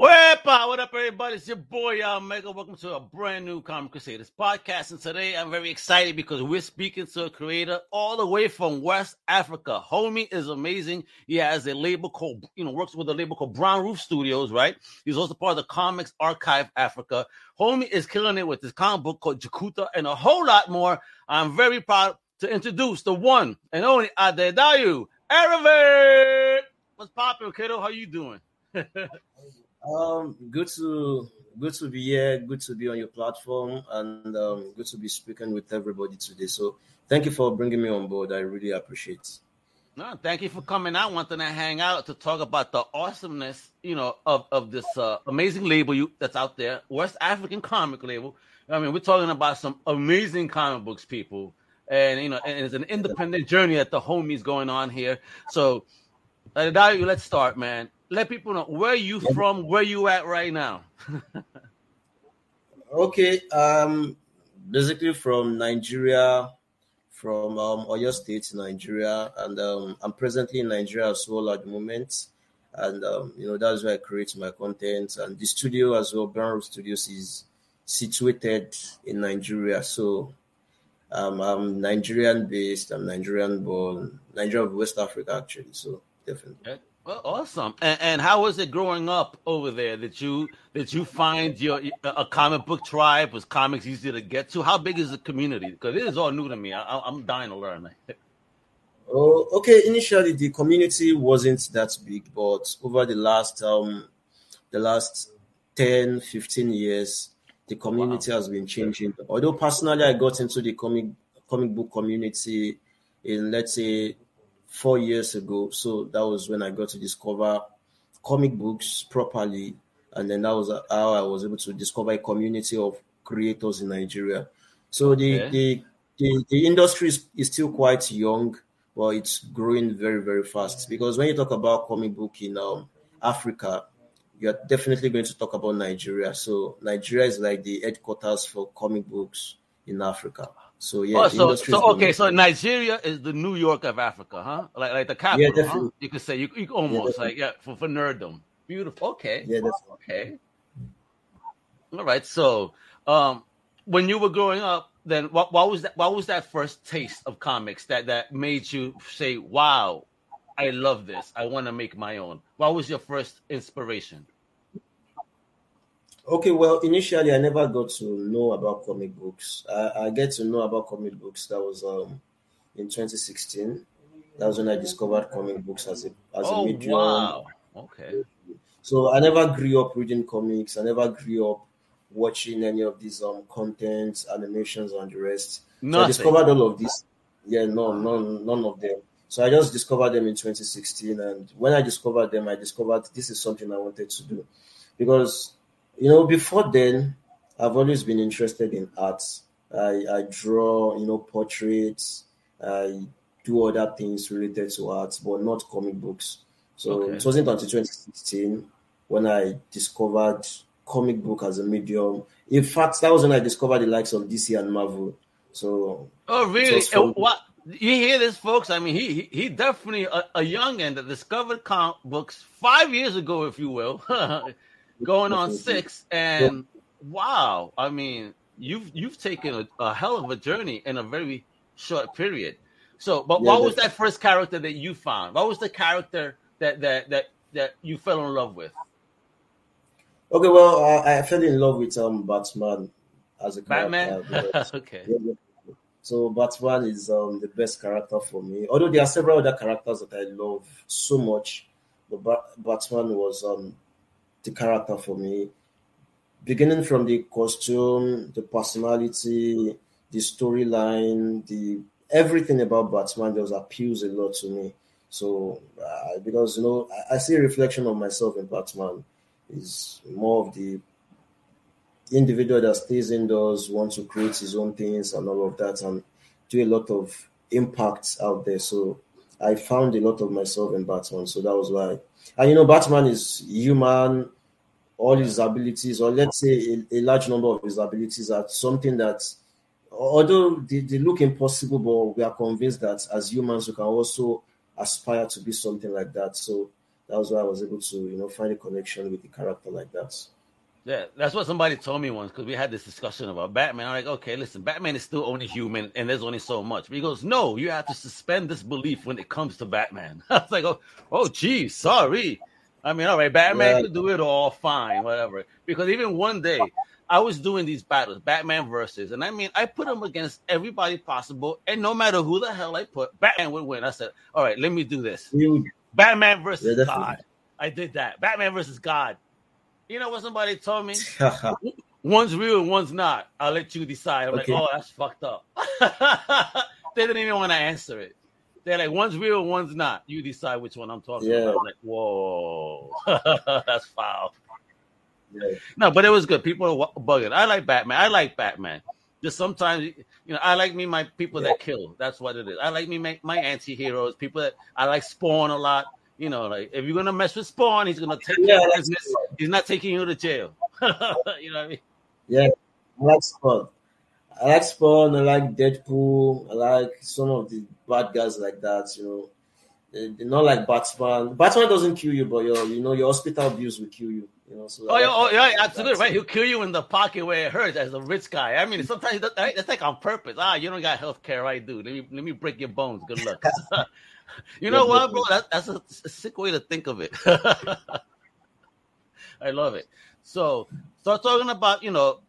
Wepa! What up, everybody? It's your boy, Al Mega. Welcome to a brand new Comic Crusaders podcast. And today I'm very excited because we're speaking to a creator all the way from West Africa. Homie is amazing. He has a label called, you know, works with a label called Brown Roof Studios, right? He's also part of the Comics Archive Africa. Homie is killing it with this comic book called Jakuta and a whole lot more. I'm very proud to introduce the one and only Adedayo Aravic. What's poppin', kiddo? How you doing? Um, good to good to be here. Good to be on your platform, and um, good to be speaking with everybody today. So, thank you for bringing me on board. I really appreciate. No, thank you for coming out. Wanting to hang out to talk about the awesomeness, you know, of of this uh, amazing label you that's out there, West African comic label. I mean, we're talking about some amazing comic books, people, and you know, and it's an independent journey that the homies going on here. So, uh, let's start, man let people know where you from, where you at right now. okay, um, basically from Nigeria, from um, Oyo State, Nigeria, and um, I'm presently in Nigeria as well at the moment. And um, you know that's where I create my content, and the studio as well, Brown Studios, is situated in Nigeria. So um, I'm Nigerian based. I'm Nigerian born, Nigeria of West Africa actually. So definitely. Well, awesome. And, and, how was it growing up over there? That you that you find your a comic book tribe? Was comics easy to get to? How big is the community? Because it is all new to me. I, am dying to learn. Oh, okay. Initially, the community wasn't that big, but over the last um the last 10, 15 years, the community wow. has been changing. Although personally, I got into the comic comic book community in let's say four years ago. So that was when I got to discover comic books properly. And then that was how I was able to discover a community of creators in Nigeria. So the okay. the, the, the industry is, is still quite young, but it's growing very, very fast. Because when you talk about comic book in um, Africa, you're definitely going to talk about Nigeria. So Nigeria is like the headquarters for comic books in Africa. So yeah. Oh, so, so okay, so Nigeria is the New York of Africa, huh? Like like the capital. Yeah. Huh? You could say you, you almost yeah, like yeah for, for nerddom. Beautiful. Okay. Yeah, that's okay. All right. So, um, when you were growing up, then what, what was that? What was that first taste of comics that that made you say, "Wow, I love this. I want to make my own." What was your first inspiration? Okay, well, initially I never got to know about comic books. I, I get to know about comic books. That was um in 2016. That was when I discovered comic books as a as oh, a medium. Wow. Okay. So I never grew up reading comics. I never grew up watching any of these um contents, animations, and the rest. Nothing. So I discovered all of this. Yeah, no, none, none of them. So I just discovered them in 2016, and when I discovered them, I discovered this is something I wanted to do because you know, before then, I've always been interested in art. I, I draw, you know, portraits. I do other things related to art, but not comic books. So okay. it wasn't until 2016 when I discovered comic book as a medium. In fact, that was when I discovered the likes of DC and Marvel. So oh really? What you hear this, folks? I mean, he he, definitely a, a young end that discovered comic books five years ago, if you will. going on six, and wow, I mean, you've you've taken a, a, hell of a journey in a very short period. So, but yeah, what was that first character that you found? What was the character that that that that you fell in love with? Okay, well, I, I fell in love with um Batman as a character. Batman. okay. Yeah, so Batman is um, the best character for me. Although there are several other characters that I love so much, but Batman was um, the character for me. Beginning from the costume, the personality, the storyline, the everything about Batman just appeals a lot to me. So uh, because you know, I, I, see a reflection of myself in Batman. Is more of the individual that stays indoors, wants to create his own things and all of that, and do a lot of impacts out there. So I found a lot of myself in Batman. So that was why. And you know, Batman is human. All his abilities, or let's say a, a large number of his abilities, are something that, although they, they look impossible, but we are convinced that as humans we can also aspire to be something like that. So that was why I was able to, you know, find a connection with the character like that. Yeah, that's what somebody told me once because we had this discussion about Batman. I'm like, okay, listen, Batman is still only human and there's only so much. But he goes, no, you have to suspend this belief when it comes to Batman. I was like, oh, oh, geez, sorry. I mean, all right, Batman yeah. could do it all fine, whatever. Because even one day, I was doing these battles, Batman versus, and I mean, I put them against everybody possible, and no matter who the hell I put, Batman would win. I said, all right, let me do this. Batman versus yeah, God. I did that. Batman versus God. You know what somebody told me? one's real and one's not. I'll let you decide. I'm okay. like, oh, that's fucked up. they didn't even want to answer it. They're like, one's real, one's not. You decide which one I'm talking yeah. about. I'm like, whoa, that's foul. Yeah. No, but it was good. People are bugging. I like Batman. I like Batman. Just sometimes, you know, I like me my people yeah. that kill. That's what it is. I like me my, my anti-heroes. People that I like Spawn a lot. You know, like if you're gonna mess with Spawn, he's gonna take yeah, business. He's not taking you to jail. you know what I mean? Yeah, I like Spawn. I like Spawn. I like Deadpool. I like some of the bad guys like that. You know, they're not like Batman. Batman doesn't kill you, but your you know your hospital bills will kill you. You know, so oh, yeah, oh, yeah, absolutely right. He'll kill you in the pocket where it hurts as a rich guy. I mean, sometimes that's like on purpose. Ah, you don't got health care, right, dude? Let me let me break your bones. Good luck. you know what, bro? That, that's a, a, sick way to think of it. I love it. So, start talking about you know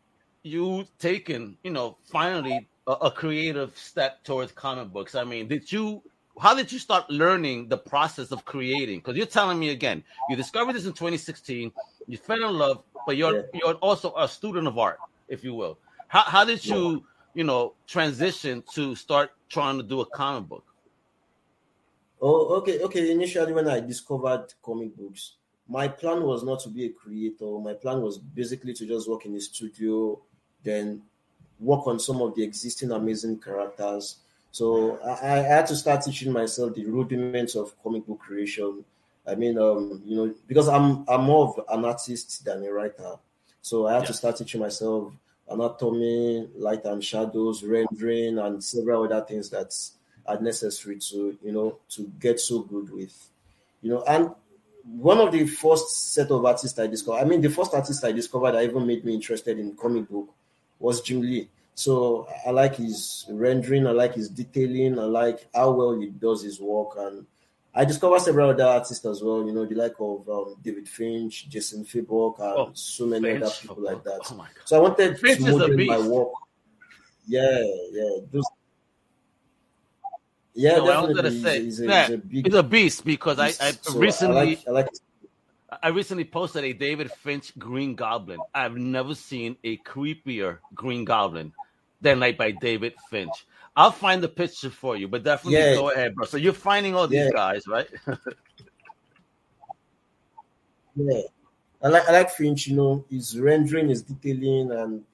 you taking you know finally a, a, creative step towards comic books. I mean, did you? How did you start learning the process of creating? Because you're telling me again, you discovered this in 2016. You fell in love, but you're yeah. you're also a student of art, if you will. How how did you you know transition to start trying to do a comic book? Oh, okay, okay. Initially, when I discovered comic books, my plan was not to be a creator. My plan was basically to just work in a studio, then work on some of the existing amazing characters. So I, I had to start teaching myself the rudiments of comic book creation. I mean, um, you know, because I'm I'm more of an artist than a writer. So I had yeah. to start teaching myself anatomy, light and shadows, rendering, and several other things that's are necessary to you know to get so good with you know and one of the first set of artists I discovered, I mean, the first artist I discovered that even made me interested in comic book was Jim Lee. So I like his rendering, I like his detailing, I like how well he does his work. And I discovered several other artists as well, you know, the like of um, David Finch, Jason Fabok, and oh, so many Finch. other people like that. Oh so I wanted Finch to model my work. Yeah, yeah. Those yeah, no, I was gonna say he's, he's, a, he's, a, big, he's a beast because I, I so recently I, like, I, like I recently posted a David Finch Green Goblin. I've never seen a creepier Green Goblin than like by David Finch. I'll find the picture for you, but definitely yeah. go ahead, bro. So you're finding all these yeah. guys, right? yeah, I like I like Finch. You know, his rendering, his detailing, and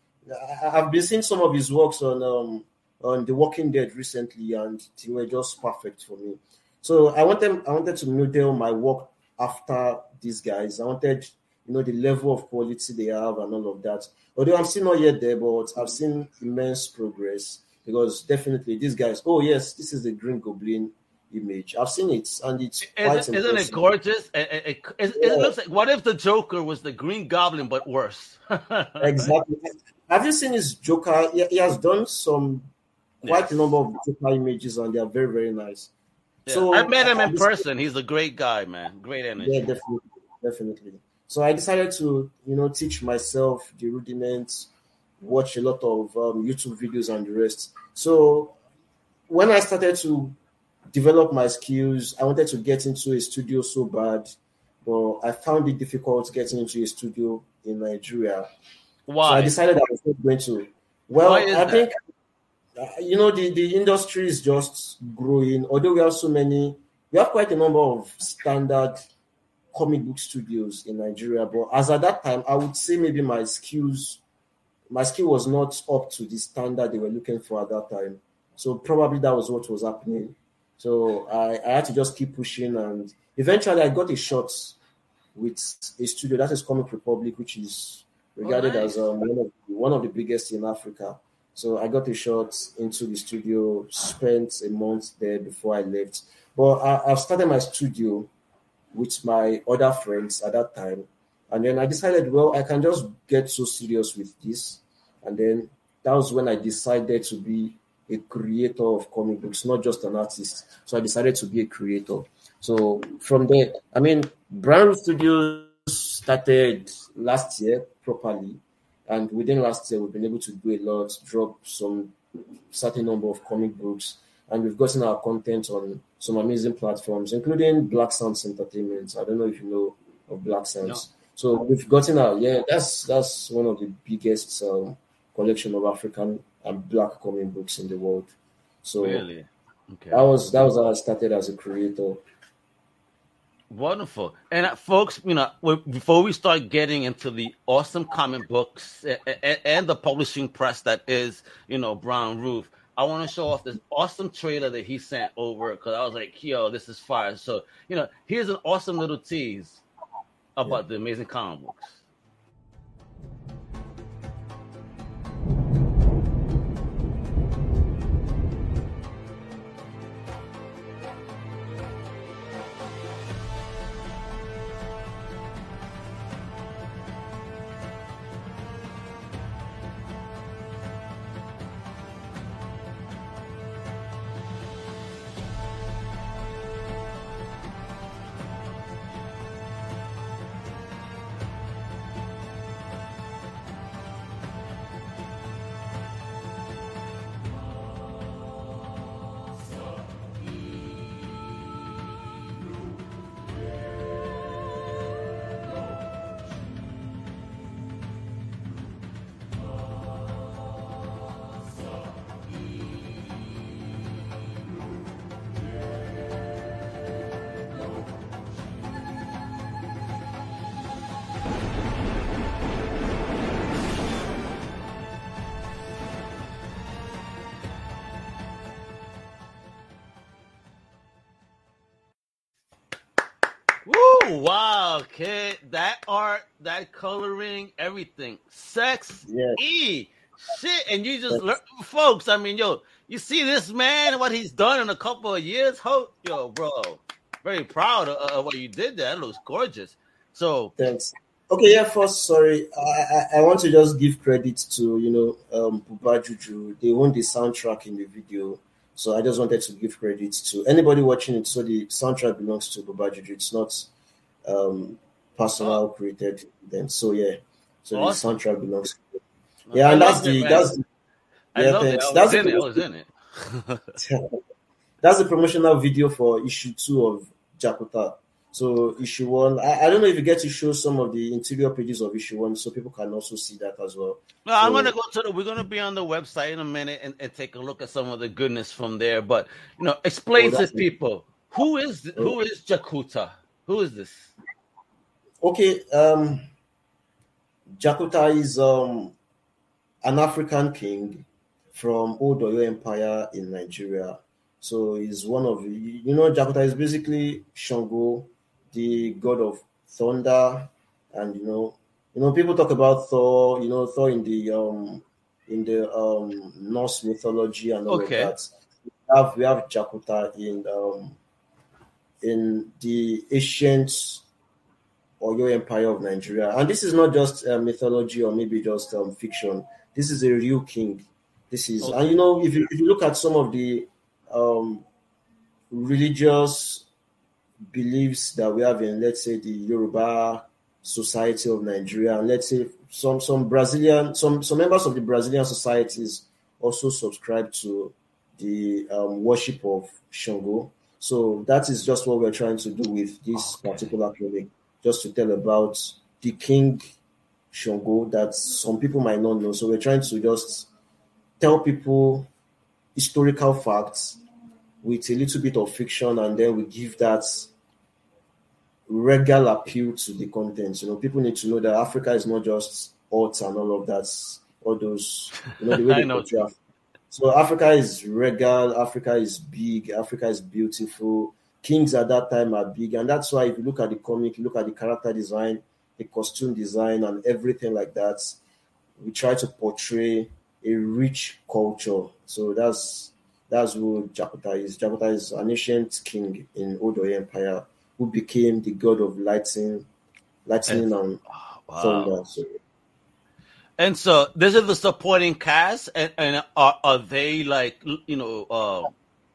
I, have been seeing some of his works on um on The Walking Dead recently, and they were just perfect for me. So I wanted I wanted to model my work after these guys. I wanted you know the level of quality they have and all of that. Although I'm still not yet there, but I've seen immense progress because definitely these guys. Oh yes, this is the Green Goblin image. I've seen it, and it's isn't, isn't it gorgeous? Eh, eh, eh, it, it, it, yeah. it, looks like what if the Joker was the Green Goblin but worse? exactly. Have you seen his Joker? He, he has done some quite yes. a number of Joker images, and they are very, very nice. Yeah. So I met him in person. He's a great guy, man. Great energy. Yeah, definitely, definitely. So I decided to, you know, teach myself the rudiments, watch a lot of um, YouTube videos and the rest. So when I started to develop my skills, I wanted to get into a studio so bad, but I found it difficult getting into a studio in Nigeria. Why? So I decided I was not going to. Well, I that? think you know the, the industry is just growing although we have so many we have quite a number of standard comic book studios in nigeria but as at that time i would say maybe my skills my skill was not up to the standard they were looking for at that time so probably that was what was happening So I, I had to just keep pushing, and eventually I got a shot with a studio that is Comic Republic, which is regarded oh, nice. as um, one, of, one of the biggest in Africa. So I got a shot into the studio, spent a month there before I left. But I, I've started my studio with my other friends at that time. And then I decided, well, I can just get so serious with this. And then that was when I decided to be a creator of comic books, not just an artist. So I decided to be a creator. So from there, I mean, Brown Studios started last year properly. And within last year, we've been able to do a lot, drop some certain number of comic books, and we've gotten our content on some amazing platforms, including Black Sands Entertainment. I don't know if you know of Black Sands. No. So we've gotten our yeah, that's that's one of the biggest um, collection of African and Black comic books in the world. So really, okay. that was that was how I started as a creator. Wonderful. And uh, folks, you know, before we start getting into the awesome comic books and, and the publishing press that is, you know, Brown Roof, I want to show off this awesome trailer that he sent over because I was like, yo, this is fire. So, you know, here's an awesome little tease about yeah. the amazing comic books. Kid. That art, that coloring, everything. Sex yes. E. Shit. And you just learn, folks, I mean, yo, you see this man, what he's done in a couple of years? Ho, yo, bro. Very proud of, of what you did there. That looks gorgeous. So thanks. Okay, yeah, first, sorry. I, I, I, want to just give credit to, you know, um, Buba Juju. They own the soundtrack in the video. So I just wanted to give credit to anybody watching it. So the soundtrack belongs to Buba Juju. It's not um, personal created then. So yeah, so awesome. the soundtrack belongs. To yeah, and that's the, that's the yeah, thanks. That's the, it. was in it. that's the promotional video for issue two of Jakuta. So issue one, I, I, don't know if you get to show some of the interior pages of issue one, so people can also see that as well. No, so, I'm gonna go to the. We're gonna be on the website in a minute and, and take a look at some of the goodness from there. But you know, explain oh, to people who is oh. who is Jakuta. Who is this? Okay, um, Jakuta is um, an African king from Old Oyo Empire in Nigeria. So he's one of you know Jakuta is basically Shango, the god of thunder, and you know you know people talk about Thor. You know Thor in the um in the um Norse mythology and all okay. of that. We have we have Jakuta in um in the ancient Oyo Empire of Nigeria. And this is not just uh, mythology or maybe just um, fiction. This is a real king. This is, okay. and you know, if you, if you look at some of the um, religious beliefs that we have in, let's say, the Yoruba society of Nigeria, and let's say some some Brazilian, some some members of the Brazilian societies also subscribe to the um, worship of Shango. So that is just what we're trying to do with this particular comic just to tell about the king Shango that some people might not know. So we're trying to just tell people historical facts with a little bit of fiction, and then we give that regal appeal to the content. You know, people need to know that Africa is not just art and all of that, all those, you know, the way they portray So Africa is regal, Africa is big, Africa is beautiful. Kings at that time are big, and that's why if you look at the comic, you look at the character design, the costume design, and everything like that, we try to portray a rich culture. So that's that's who Jakuta is. Jakuta is an ancient king in Oyo Empire who became the god of lightning, lightning and, wow. thunder. So, and so this is the supporting cast, and, and are, are they like you know uh,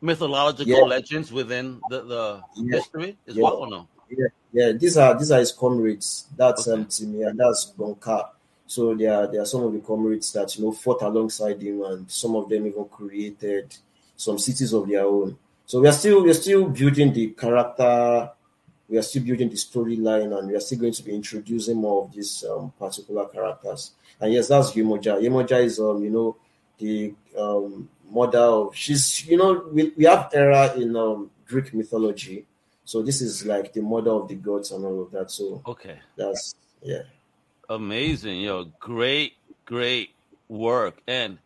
mythological yeah. legends within the, the yeah. history as yeah. well or no? Yeah, yeah. These are these are his comrades. That's okay. um, Timi and that's Gbonka. So there are there are some of the comrades that you know fought alongside him, and some of them even created some cities of their own. So we are still we are still building the character we are still building the storyline and we are still going to be introducing more of these um, particular characters. And yes, that's Yemoja. Yemoja is, um, you know, the um, mother of, she's, you know, we, we have Hera in um, Greek mythology. So this is like the mother of the gods and all of that. So, okay. That's, yeah. Amazing. Yo, great, great work. And,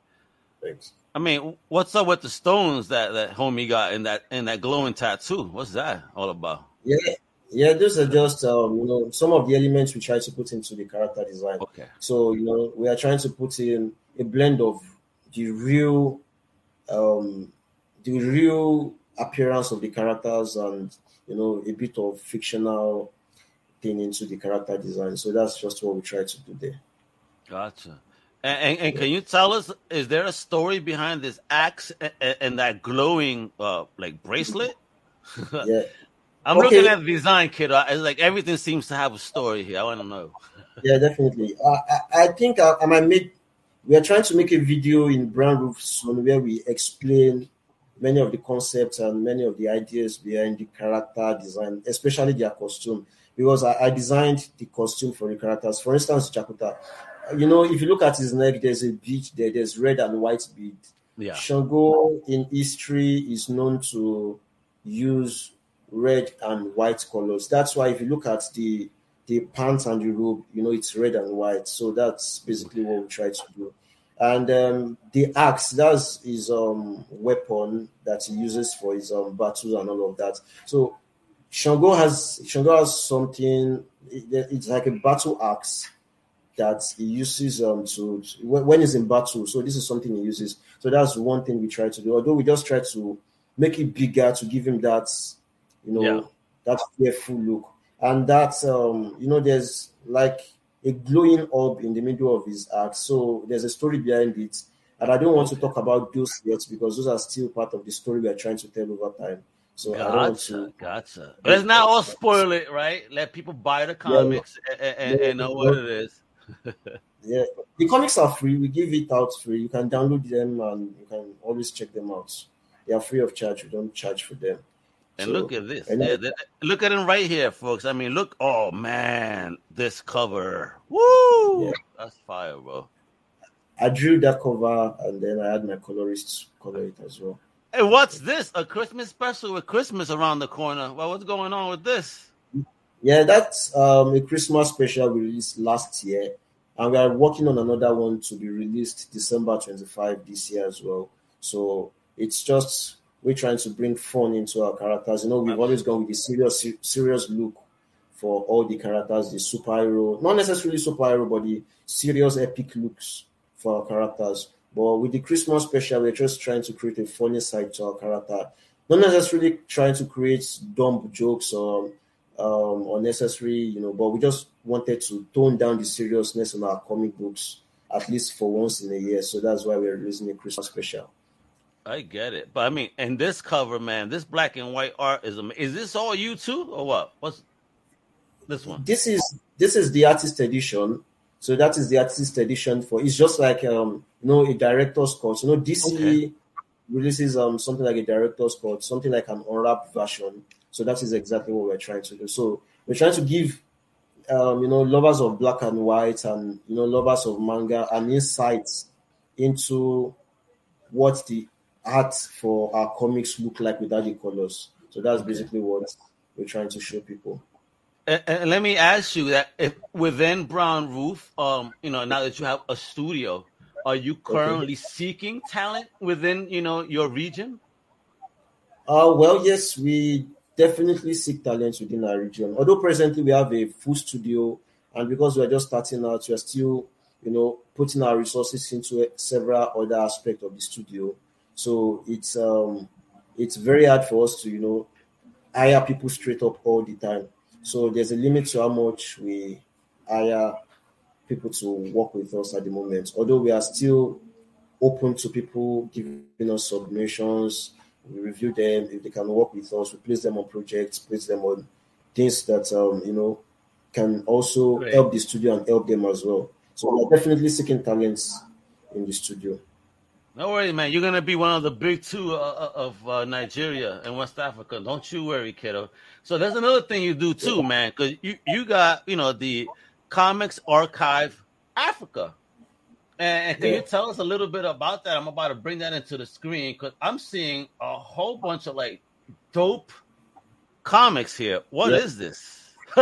Thanks. I mean, what's up with the stones that that homie got in that in that glowing tattoo? What's that all about? Yeah, yeah, those are just um, you know some of the elements we try to put into the character design. Okay. So you know we are trying to put in a blend of the real, um, the real appearance of the characters and you know a bit of fictional thing into the character design. So that's just what we try to do there. Gotcha. And, and, and can you tell us, is there a story behind this axe and, and that glowing uh, like bracelet? yeah, I'm okay. looking at the design kit. It's like everything seems to have a story here. I want to know. yeah, definitely. Uh, I, I think I, I, might make. We are trying to make a video in Brown Roof soon where we explain many of the concepts and many of the ideas behind the character design, especially their costume. Because I, I designed the costume for the characters. For instance, Jakuta. You know, if you look at his neck, there's a bead there. There's red and white bead. Yeah. Shango in history is known to use red and white colors. That's why if you look at the the pants and the robe, you know it's red and white. So that's basically what we try to do. And um, the axe, that's his um, weapon that he uses for his um, battles and all of that. So Shango has Shango has something. It's like a battle axe that he uses um to, to when he's in battle. So this is something he uses. So that's one thing we try to do. Although we just try to make it bigger to give him that you know, yeah. that fearful look. And that's um, you know, there's like a glowing orb in the middle of his act. So there's a story behind it. And I don't want to talk about those yet because those are still part of the story we are trying to tell over time. So gotcha, I don't want to gotcha. But let's not all spoil it, right? Let people buy the comics yeah, and, and, yeah, and, know what it is. yeah, the comics are free. We give it out free. You can download them and you can always check them out. They are free of charge. We don't charge for them. And look at this. Yeah, look at him right here, folks. I mean, look. Oh man, this cover. Woo! Yeah. That's fire, bro. I drew that cover and then I had my colorist color it as well. Hey, what's this? A Christmas special with Christmas around the corner. Well, what's going on with this? Yeah, that's um, a Christmas special we released last year, and we are working on another one to be released December 25 this year as well. So it's just we're trying to bring fun into our characters. You know, we've always gone with the serious, serious look for all the characters, the superhero, not necessarily superhero, but the serious epic looks for our characters. But with the Christmas special, we're just trying to create a funny side to our character. Not necessarily trying to create dumb jokes or um, unnecessary, you know, but we just wanted to tone down the seriousness in our comic books, at least for once in a year. So that's why we're releasing a Christmas special. I get it, but I mean, and this cover, man, this black and white art is is this all you too, or what? What's this one? This is this is the artist edition. So that is the artist edition for. It's just like um, you know, a director's cut. You know, DC okay. releases um something like a director's cut, something like an unwrapped version. So that is exactly what we're trying to do. So we're trying to give um, you know, lovers of black and white and you know, lovers of manga and insights into what the art for our comics look like without the colors. So that's basically what we're trying to show people. And, and, let me ask you that if within Brown Roof, um, you know, now that you have a studio, Are you currently okay. seeking talent within you know your region? Uh, well, yes, we definitely seek talents within our region. Although presently we have a full studio, and because we're just starting out, we're still, you know, putting our resources into several other aspects of the studio. So it's um, it's very hard for us to, you know, hire people straight up all the time. So there's a limit to how much we hire people to work with us at the moment. Although we are still open to people giving us submissions, we review them. If they can work with us, we place them on projects, place them on things that um, you know can also Great. help the studio and help them as well. So we're definitely seeking talents in the studio. No worry, man. You're gonna be one of the big two uh, uh, of uh, Nigeria and West Africa. Don't you worry, kiddo. So there's another thing you do too, man, because you you got you know the Comics Archive Africa. And, can yeah. you tell us a little bit about that? I'm about to bring that into the screen because I'm seeing a whole bunch of like dope comics here. What yeah. is this?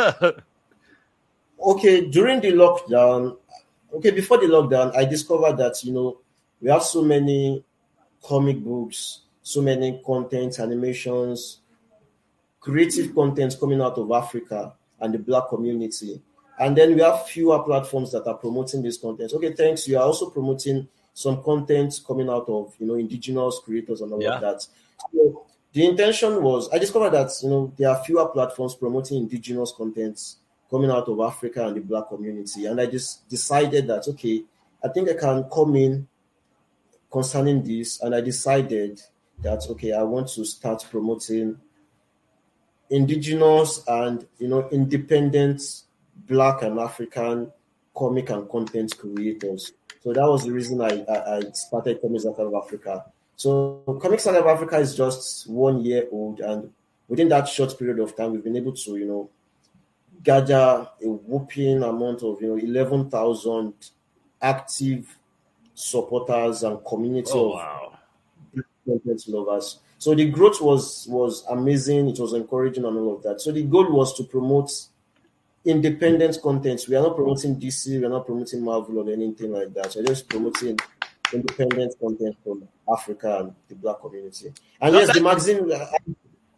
okay, during the lockdown, okay, before the lockdown, I discovered that you know we have so many comic books, so many contents, animations, creative contents coming out of Africa and the black community and then we have fewer platforms that are promoting these contents. Okay, thanks. You are also promoting some content coming out of you know indigenous creators and all yeah. of that. So the intention was I discovered that you know there are fewer platforms promoting indigenous contents coming out of Africa and the black community. And I just decided that okay, I think I can come in concerning this, and I decided that okay, I want to start promoting indigenous and you know independent Black and African comic and content creators. So that was the reason I, I, I started Comics Out of Africa. So Comics Out of Africa is just one year old, and within that short period of time, we've been able to, you know, gather a whooping amount of, you know, eleven thousand active supporters and community oh, of wow. content lovers. So the growth was was amazing. It was encouraging and all of that. So the goal was to promote independent content. We are not promoting DC, we are not promoting Marvel or anything like that. We're just promoting independent content from Africa and the black community. And yes, the magazine. Uh,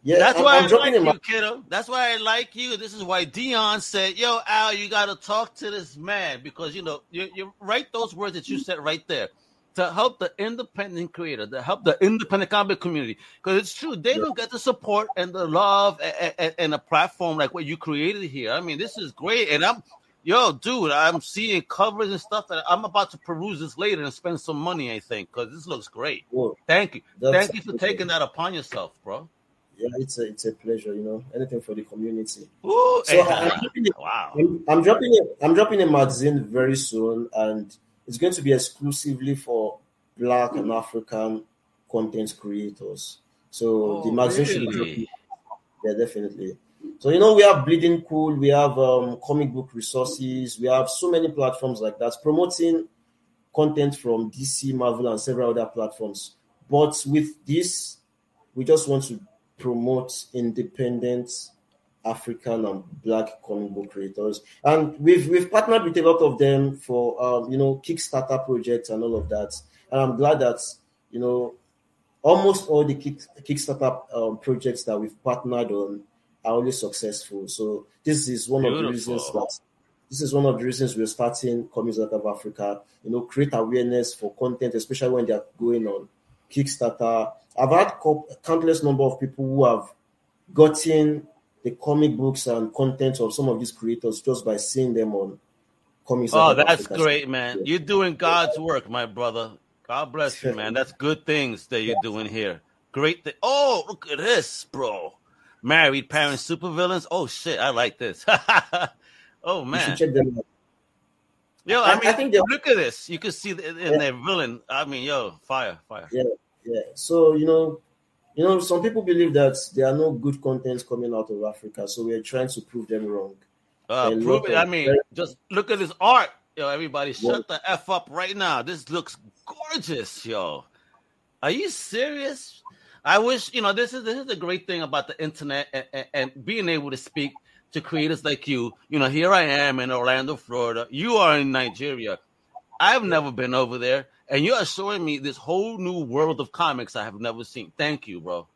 Yeah, that's I'm, why I'm i like you, kiddo. That's why I like you. This is why Dion said, "Yo, Al, you got to talk to this man because you know you, you write those words that you said right there." to help the independent creator, to help the independent comic community. Because it's true, they yeah. don't get the support and the love and, and, and, a platform like what you created here. I mean, this is great. And I'm, yo, dude, I'm seeing covers and stuff that I'm about to peruse this later and spend some money, I think, because this looks great. Well, Thank you. Thank you for taking that upon yourself, bro. Yeah, it's a it's a pleasure, you know. Anything for the community. Ooh, so I'm, wow. I'm, I'm dropping a, I'm dropping a magazine very soon, and it's going to be exclusively for Black and African content creators. So oh, the magazine really? yeah, definitely. So you know we have Bleeding Cool, we have um, comic book resources, we have so many platforms like that promoting content from DC, Marvel, and several other platforms. But with this, we just want to promote independent African and Black comic book creators, and we've we've partnered with a lot of them for um, you know Kickstarter projects and all of that. And I'm glad that you know almost all the kick, Kickstarter um, projects that we've partnered on are only successful. So this is one Beautiful. of the reasons that this is one of the reasons we're starting Comics Out of Africa. You know, create awareness for content, especially when they're going on Kickstarter. I've had countless number of people who have gotten the comic books and content of some of these creators just by seeing them on comics. Oh, that's great, man! You're doing God's work, my brother. God bless you, man. That's good things that you're doing here. Great thing. Oh, look at this, bro. Married parents, supervillains. Oh shit, I like this. oh man. Check them out. Yo, I, I mean, I think look at this. You can see in yeah. their villain. I mean, yo, fire, fire. Yeah, yeah. So you know, you know, some people believe that there are no good contents coming out of Africa, so we're trying to prove them wrong. Uh, prove it. I mean, just look at this art. Yo, everybody, shut the f up right now. This looks gorgeous, yo. Are you serious? I wish you know this is this is the great thing about the internet and, and, and, being able to speak to creators like you. You know, here I am in Orlando, Florida. You are in Nigeria. I've never been over there, and you're showing me this whole new world of comics I have never seen. Thank you, bro.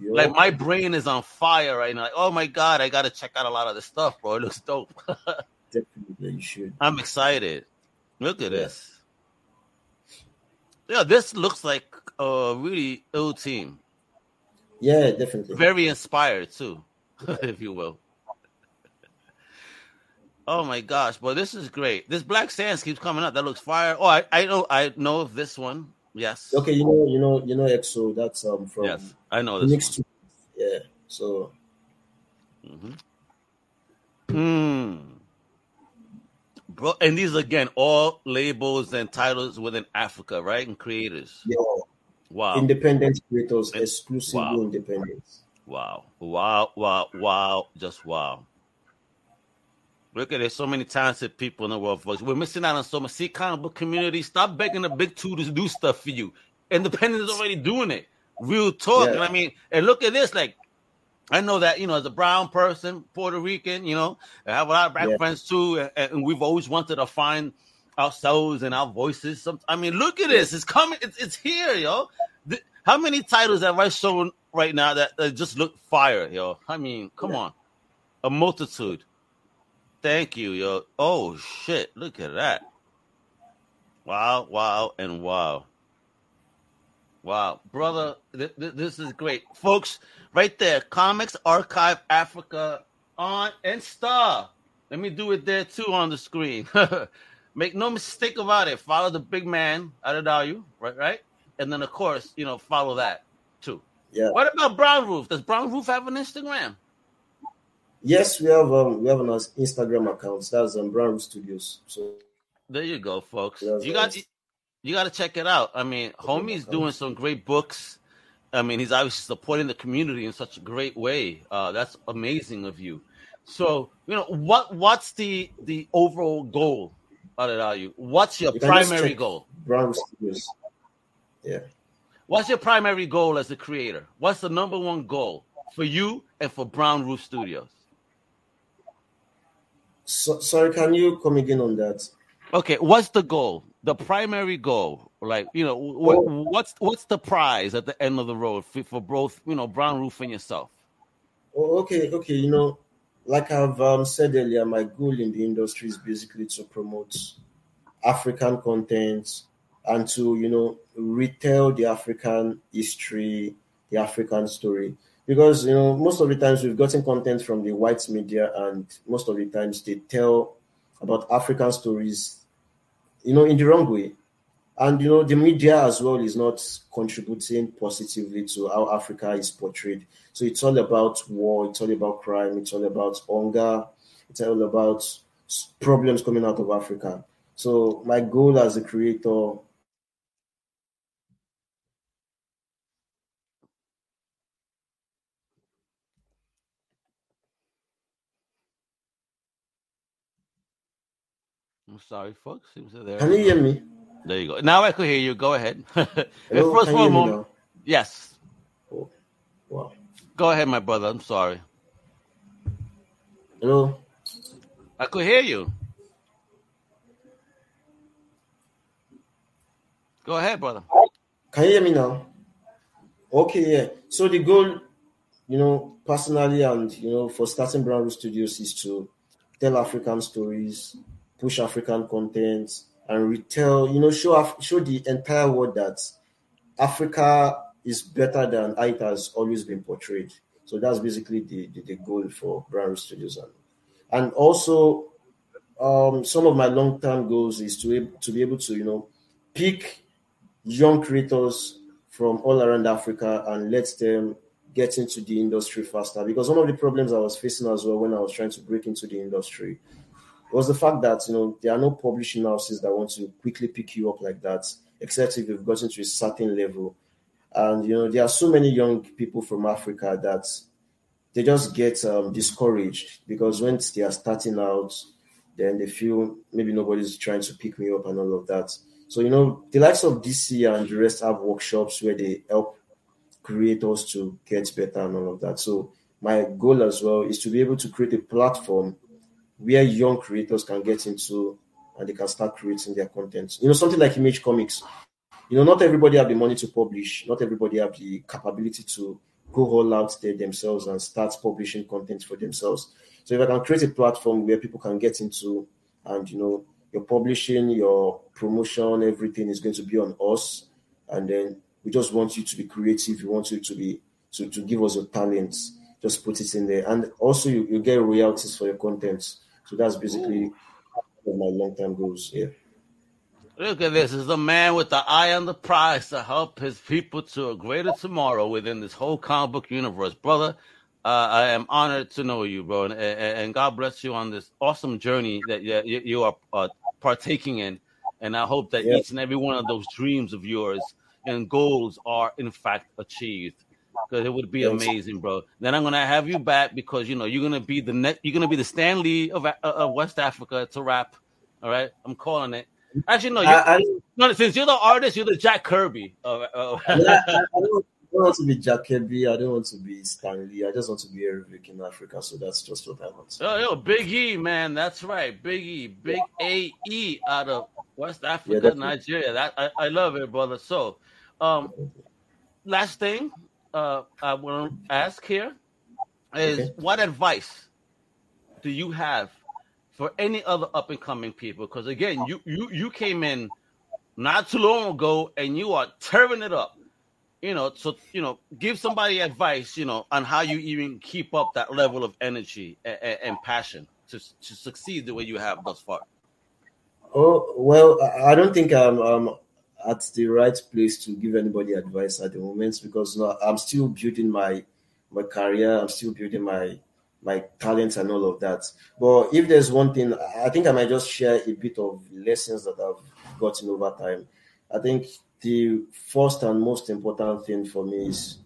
You're like my brain is on fire right now. Like, oh my god, I gotta check out a lot of this stuff, bro. It looks dope. Definitely, you should. I'm excited. Look at yeah. this. Yeah, this looks like a really ill team. Yeah, definitely. Very inspired too, if you will. Oh my gosh, but this is great. This Black Sands keeps coming up. That looks fire. Oh, I, I know I know of this one. Yes. Okay, you know, you know, you know EXO, that's um from Yes, I know this. Next yeah. So mm-hmm. Hmm. Bro, and these again all labels and titles within Africa, right? And creators. Yeah. Wow. Independent creators, exclusively wow. independent. Wow. Wow. Wow. Wow. Just wow. Look at there's so many talented people in the world, folks. We're missing out on so much. See, comic book community, stop begging the big two to do stuff for you. Independent is already doing it. Real talk. Yeah. I mean, and look at this. Like, I know that you know, as a brown person, Puerto Rican, you know, I have a lot of black yeah. friends too, and, and, we've always wanted to find ourselves and our voices. Some, I mean, look at this. It's coming. It's, it's here, yo. The, how many titles have I shown right now that, that just look fire, yo? I mean, come yeah. on, a multitude. Thank you, yo. Oh shit! Look at that. Wow! Wow! And wow! Wow, brother, th- th- this is great, folks. Right there, Comics Archive Africa on Insta. Let me do it there too on the screen. Make no mistake about it. Follow the big man Adedayo, right? Right, and then of course, you know, follow that too. Yeah. What about Brown Roof? Does Brown Roof have an Instagram? Yes, we have um we have an Instagram account. That's um Brown Roof Studios. So there you go, folks. You got you got to check it out. I mean, homie's doing some great books. I mean, he's obviously supporting the community in such a great way. Uh, that's amazing of you. So, you know, what what's the the overall goal out of you? What's your you primary goal? Brown Studios. Yeah. What's your primary goal as a creator? What's the number one goal for you and for Brown Roof Studios? So, sorry, can you come again on that? Okay, what's the goal? The primary goal, like you know, what, oh. what's what's the prize at the end of the road for, for both you know Brown Roof and yourself? Oh, okay, okay. You know, like I've um, said earlier, my goal in the industry is basically to promote African content and to you know retell the African history, the African story because you know most of the times we've gotten content from the white media and most of the times they tell about african stories you know in the wrong way. And you know the media as well is not contributing positively to how africa is portrayed. So it's all about war it's all about crime it's all about hunger it's all about problems coming out of africa. So my goal as a creator I'm sorry, folks. there. Can you hear me? There you go. Now I can hear you. Go ahead. Hello, First a moment. Yes. Oh, wow. Go ahead, my brother. I'm sorry. Hello. I could hear you. Go ahead, brother. Can you hear me now? Okay, yeah. So the goal, you know, personally and you know, for starting Brown Roof Studios is to tell African stories, push African content, and retell, you know, show show the entire world that Africa is better than it has always been portrayed. So that's basically the, the, the goal for Brown Studios. And, and also, um, some of my long term goals is to, to be able to, you know, pick young creators from all around Africa and let them get into the industry faster. Because one of the problems I was facing as well when I was trying to break into the industry was the fact that you know there are no publishing houses that want to quickly pick you up like that, except if you've gotten to a certain level. And you know there are so many young people from Africa that they just get um, discouraged because when they are starting out, then they feel maybe nobody's trying to pick me up and all of that. So you know the likes of DC and the rest have workshops where they help creators to get better and all of that. So my goal as well is to be able to create a platform where young creators can get into and they can start creating their content. You know, something like Image Comics. You know, not everybody have the money to publish. Not everybody have the capability to go all out there themselves and start publishing content for themselves. So if I can create a platform where people can get into and you know your publishing, your promotion, everything is going to be on us. And then we just want you to be creative. We want you to be to, to give us your talents. Just put it in there. And also you, you get royalties for your content. So that's basically my long term goals. Yeah. Look at this. This is the man with the eye on the prize to help his people to a greater tomorrow within this whole comic book universe. Brother, uh, I am honored to know you, bro. And, and, God bless you on this awesome journey that you, you are uh, partaking in. And I hope that each and every one of those dreams of yours and goals are, in fact, achieved. Because it would be amazing, bro. Then I'm gonna have you back because you know you're gonna be the next. You're gonna be the Stan Lee of, of West Africa to rap. All right, I'm calling it. Actually, no. I, I, no, since you're the artist, you're the Jack Kirby. Uh, uh, I, I, don't, want to be Jack Kirby. I don't want to be Stan Lee. I just want to be Eric in Africa. So that's just what I want. Oh, yo, Big E, man. That's right. Big E. Big A E out of West Africa, yeah, Nigeria. That I, I love it, brother. So, um, last thing uh, I want to ask here is okay. what advice do you have for any other up and coming people. Because again, you you you came in not too long ago and you are tearing it up. You know, so you know, give somebody advice, you know, on how you even keep up that level of energy and, and passion to to succeed the way you have thus far. Oh well, I don't think I'm, I'm at the right place to give anybody advice at the moment because you know, I'm still building my my career. I'm still building my my talents and all of that. But if there's one thing, I think I might just share a bit of lessons that I've gotten over time. I think the first and most important thing for me is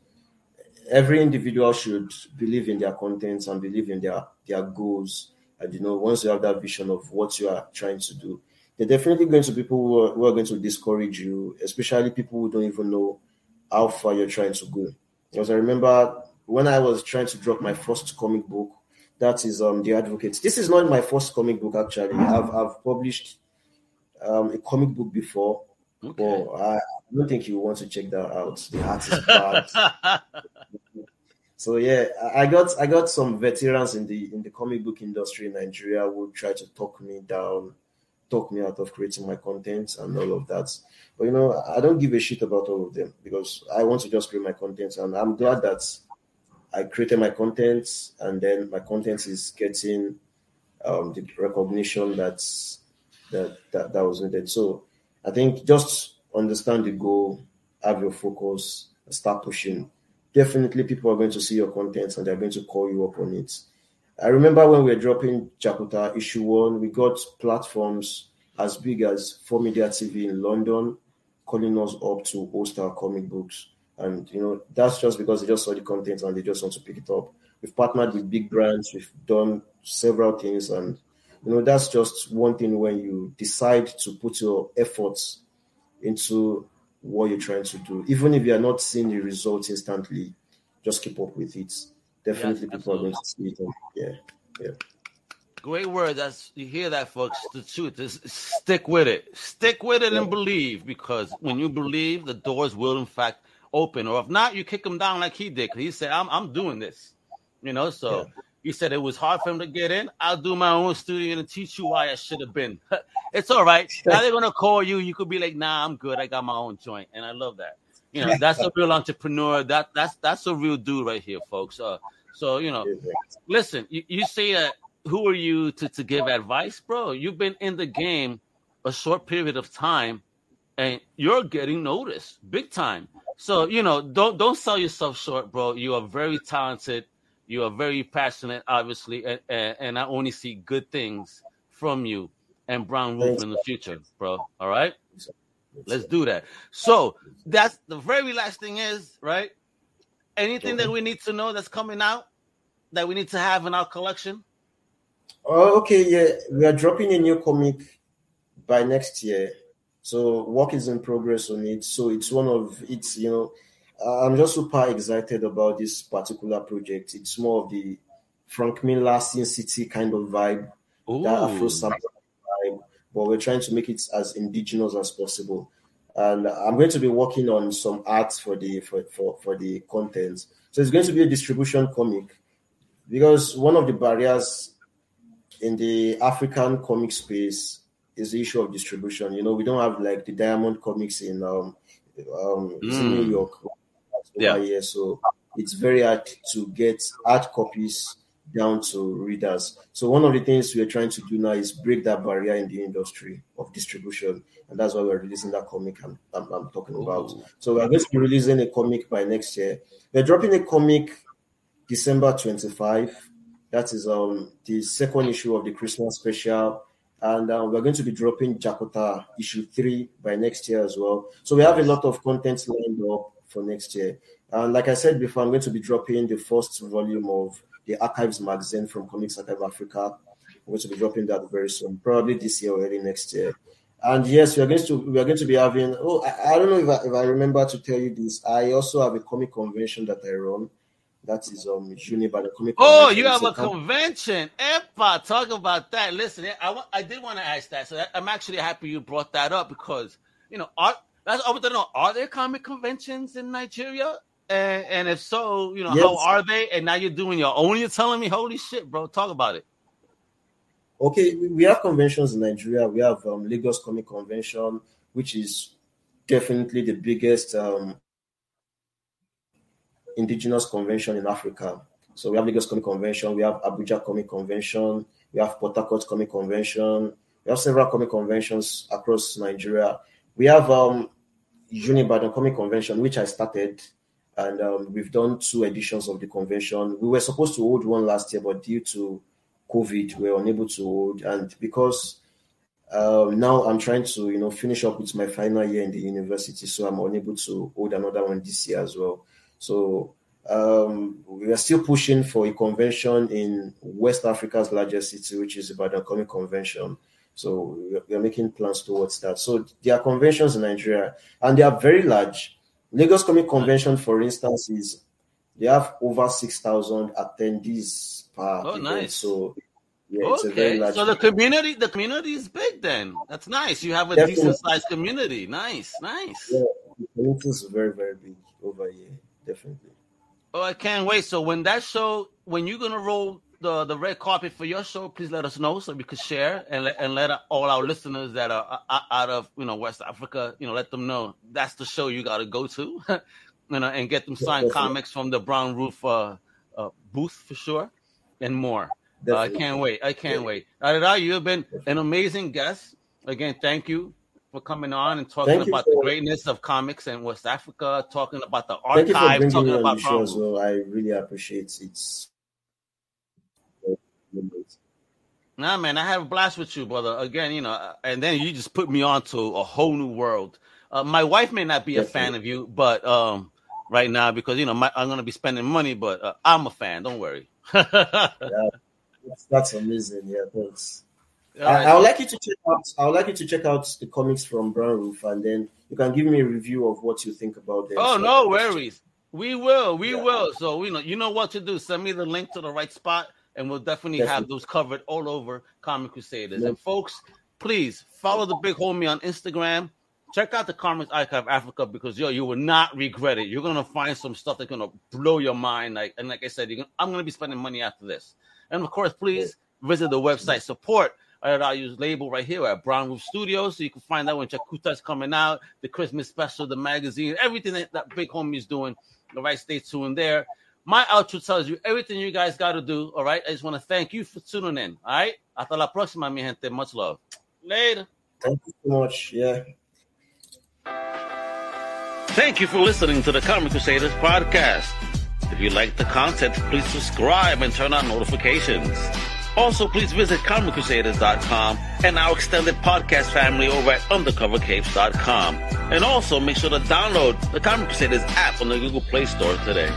every individual should believe in their contents and believe in their their goals. And you know, once you have that vision of what you are trying to do, there definitely going to be people who are, who are going to discourage you, especially people who don't even know how far you're trying to go. Because I remember when I was trying to drop my first comic book, that is um The Advocate. This is not my first comic book actually. I've I've published um, a comic book before, okay. but I don't think you want to check that out. The art is bad. so yeah, I got I got some veterans in the in the comic book industry in Nigeria who try to talk me down, talk me out of creating my content and all of that. But you know, I don't give a shit about all of them because I want to just create my content, and I'm glad that I created my content, and then my content is getting um, the recognition that's that, that that was needed. So I think just understand the goal, have your focus, start pushing. Definitely, people are going to see your content and they're going to call you up on it. I remember when we were dropping Jakuta issue one, we got platforms as big as 4Media TV in London calling us up to host our comic books. And you know, that's just because they just saw the content and they just want to pick it up. We've partnered with big brands, we've done several things, and you know, that's just one thing when you decide to put your efforts into what you're trying to do. Even if you are not seeing the results instantly, just keep up with it. Definitely yes, people are going to see it. yeah. Yeah. Great word. That's you hear that, folks. The truth is stick with it. Stick with it yeah. and believe because when you believe, the doors will in fact open, or if not, you kick them down like he did. He said, "I'm I'm doing this," you know. So yeah. he said it was hard for him to get in. I'll do my own studio and teach you why I should have been. it's all right. now they're gonna call you. You could be like, "Nah, I'm good. I got my own joint," and I love that. You know, that's a real entrepreneur. That that's that's a real dude right here, folks. Uh, so you know, listen. You, you say that. Who are you to to give advice, bro? You've been in the game a short period of time, and you're getting noticed big time. So you know, don't don't sell yourself short, bro. You are very talented. You are very passionate, obviously, and, and, and I only see good things from you and Brown Roof in the future, bro. All right, let's do that. So that's the very last thing is right. Anything that we need to know that's coming out that we need to have in our collection? Oh, okay, yeah, we are dropping a new comic by next year. So work is in progress on it. So it's one of it's you know I'm just super excited about this particular project. It's more of the Frank Miller Sin City kind of vibe, Ooh. that Afro but we're trying to make it as indigenous as possible. And I'm going to be working on some art for the for, for, for the content. So it's going to be a distribution comic because one of the barriers in the African comic space is the issue of distribution. You know, we don't have like the Diamond Comics in um, um mm. in New York. Yeah. Here, so it's very hard to get hard copies down to readers. So one of the things we're trying to do now is break that barrier in the industry of distribution, and that's why we're releasing that comic I'm, I'm, I'm talking Ooh. about. So we're going to be releasing a comic by next year. We're dropping a comic December 25. That is um the second issue of the Christmas special. And uh, we're going to be dropping Jakuta issue three by next year as well. So we have a lot of content lined up for next year. And like I said before, I'm going to be dropping the first volume of the Archives magazine from Comics Archive Africa. I'm going to be dropping that very soon, probably this year or early next year. And yes, we are going to we are going to be having. Oh, I, I don't know if I, if I remember to tell you this. I also have a comic convention that I run that is um the comic. Oh, you have a convention. Epa, talk about that. Listen, I, I did want to ask that, so I'm actually happy you brought that up because you know, are that's I want to know: Are there comic conventions in Nigeria? And, and if so, you know, yes. how are they? And now you're doing your own. You're telling me, holy shit, bro! Talk about it. Okay, we have conventions in Nigeria. We have um, Lagos Comic Convention, which is definitely the biggest um, indigenous convention in Africa. So we have Lagos Comic Convention, we have Abuja Comic Convention, we have Port Harcourt Comic Convention, we have several comic conventions across Nigeria. We have um Unibadan Comic Convention, which I started, and um, we've done two editions of the convention. We were supposed to hold one last year, but due to COVID, we were unable to hold. And because um, now I'm trying to, you know, finish up with my final year in the university, so I'm unable to hold another one this year as well. So um, we are still pushing for a convention in West Africa's largest city, which is Ibadan Comic Convention. So we are making plans towards that. So there are conventions in Nigeria, and they are very large. Lagos Comic Convention, for instance, is they have over six thousand attendees per. Oh, event. nice! So yeah, okay. so the community, the community is big. Then that's nice. You have a decent sized community. Nice, nice. Yeah, the community is very, very big over here definitely. Oh, I can't wait. So when that show, when you're gonna roll the the red carpet for your show, please let us know so we could share and let, and let all our listeners that are out of you know West Africa, you know, let them know that's the show you got to go to, you know, and get them signed comics from the Brown Roof uh, uh, booth for sure, and more. Uh, I can't wait. I can't yeah. wait. Adada, you have been an amazing guest. Again, thank you for coming on and talking Thank about the greatness of comics in West Africa, talking about the archive, talking about the show as well. I really appreciate it. Nah, man, I have a blast with you, brother. Again, you know, and then you just put me on to a whole new world. Uh, my wife may not be a fan of you, but um, right now because you know my, I'm going to be spending money, but uh, I'm a fan. Don't worry. yeah, that's, that's amazing. Yeah, thanks. I, I, would like you to check out. I would like you to check out the comics from Brown Roof, and then you can give me a review of what you think about them. Oh, so no worries. We will. We yeah. will. So we know you know what to do. Send me the link to the right spot, and we'll definitely, definitely. have those covered all over Comic Crusaders. And folks, please follow the big homie on Instagram. Check out the Comics Archive Africa because yo, you will not regret it. You're gonna find some stuff that's gonna blow your mind. Like and like I said, gonna, I'm gonna be spending money after this. And of course, please visit the website support I use label right here at Brown Roof Studios, so you can find out when Jakuta is coming out, the Christmas special, the magazine, everything that, that big homie is doing. All right, stay tuned there. My outro tells you everything you guys got to do. All right, I just want to thank you for tuning in. All right, hasta la próxima, mi gente. Much love. Later. Thank you so much. Yeah. Thank you for listening to the Comic Crusaders podcast. If you like the content, please subscribe and turn on notifications. Also, please visit ComicCrusaders.com and our extended podcast family over at UndercoverCapes.com. And also make sure to download the Comic Crusaders app on the Google Play Store today.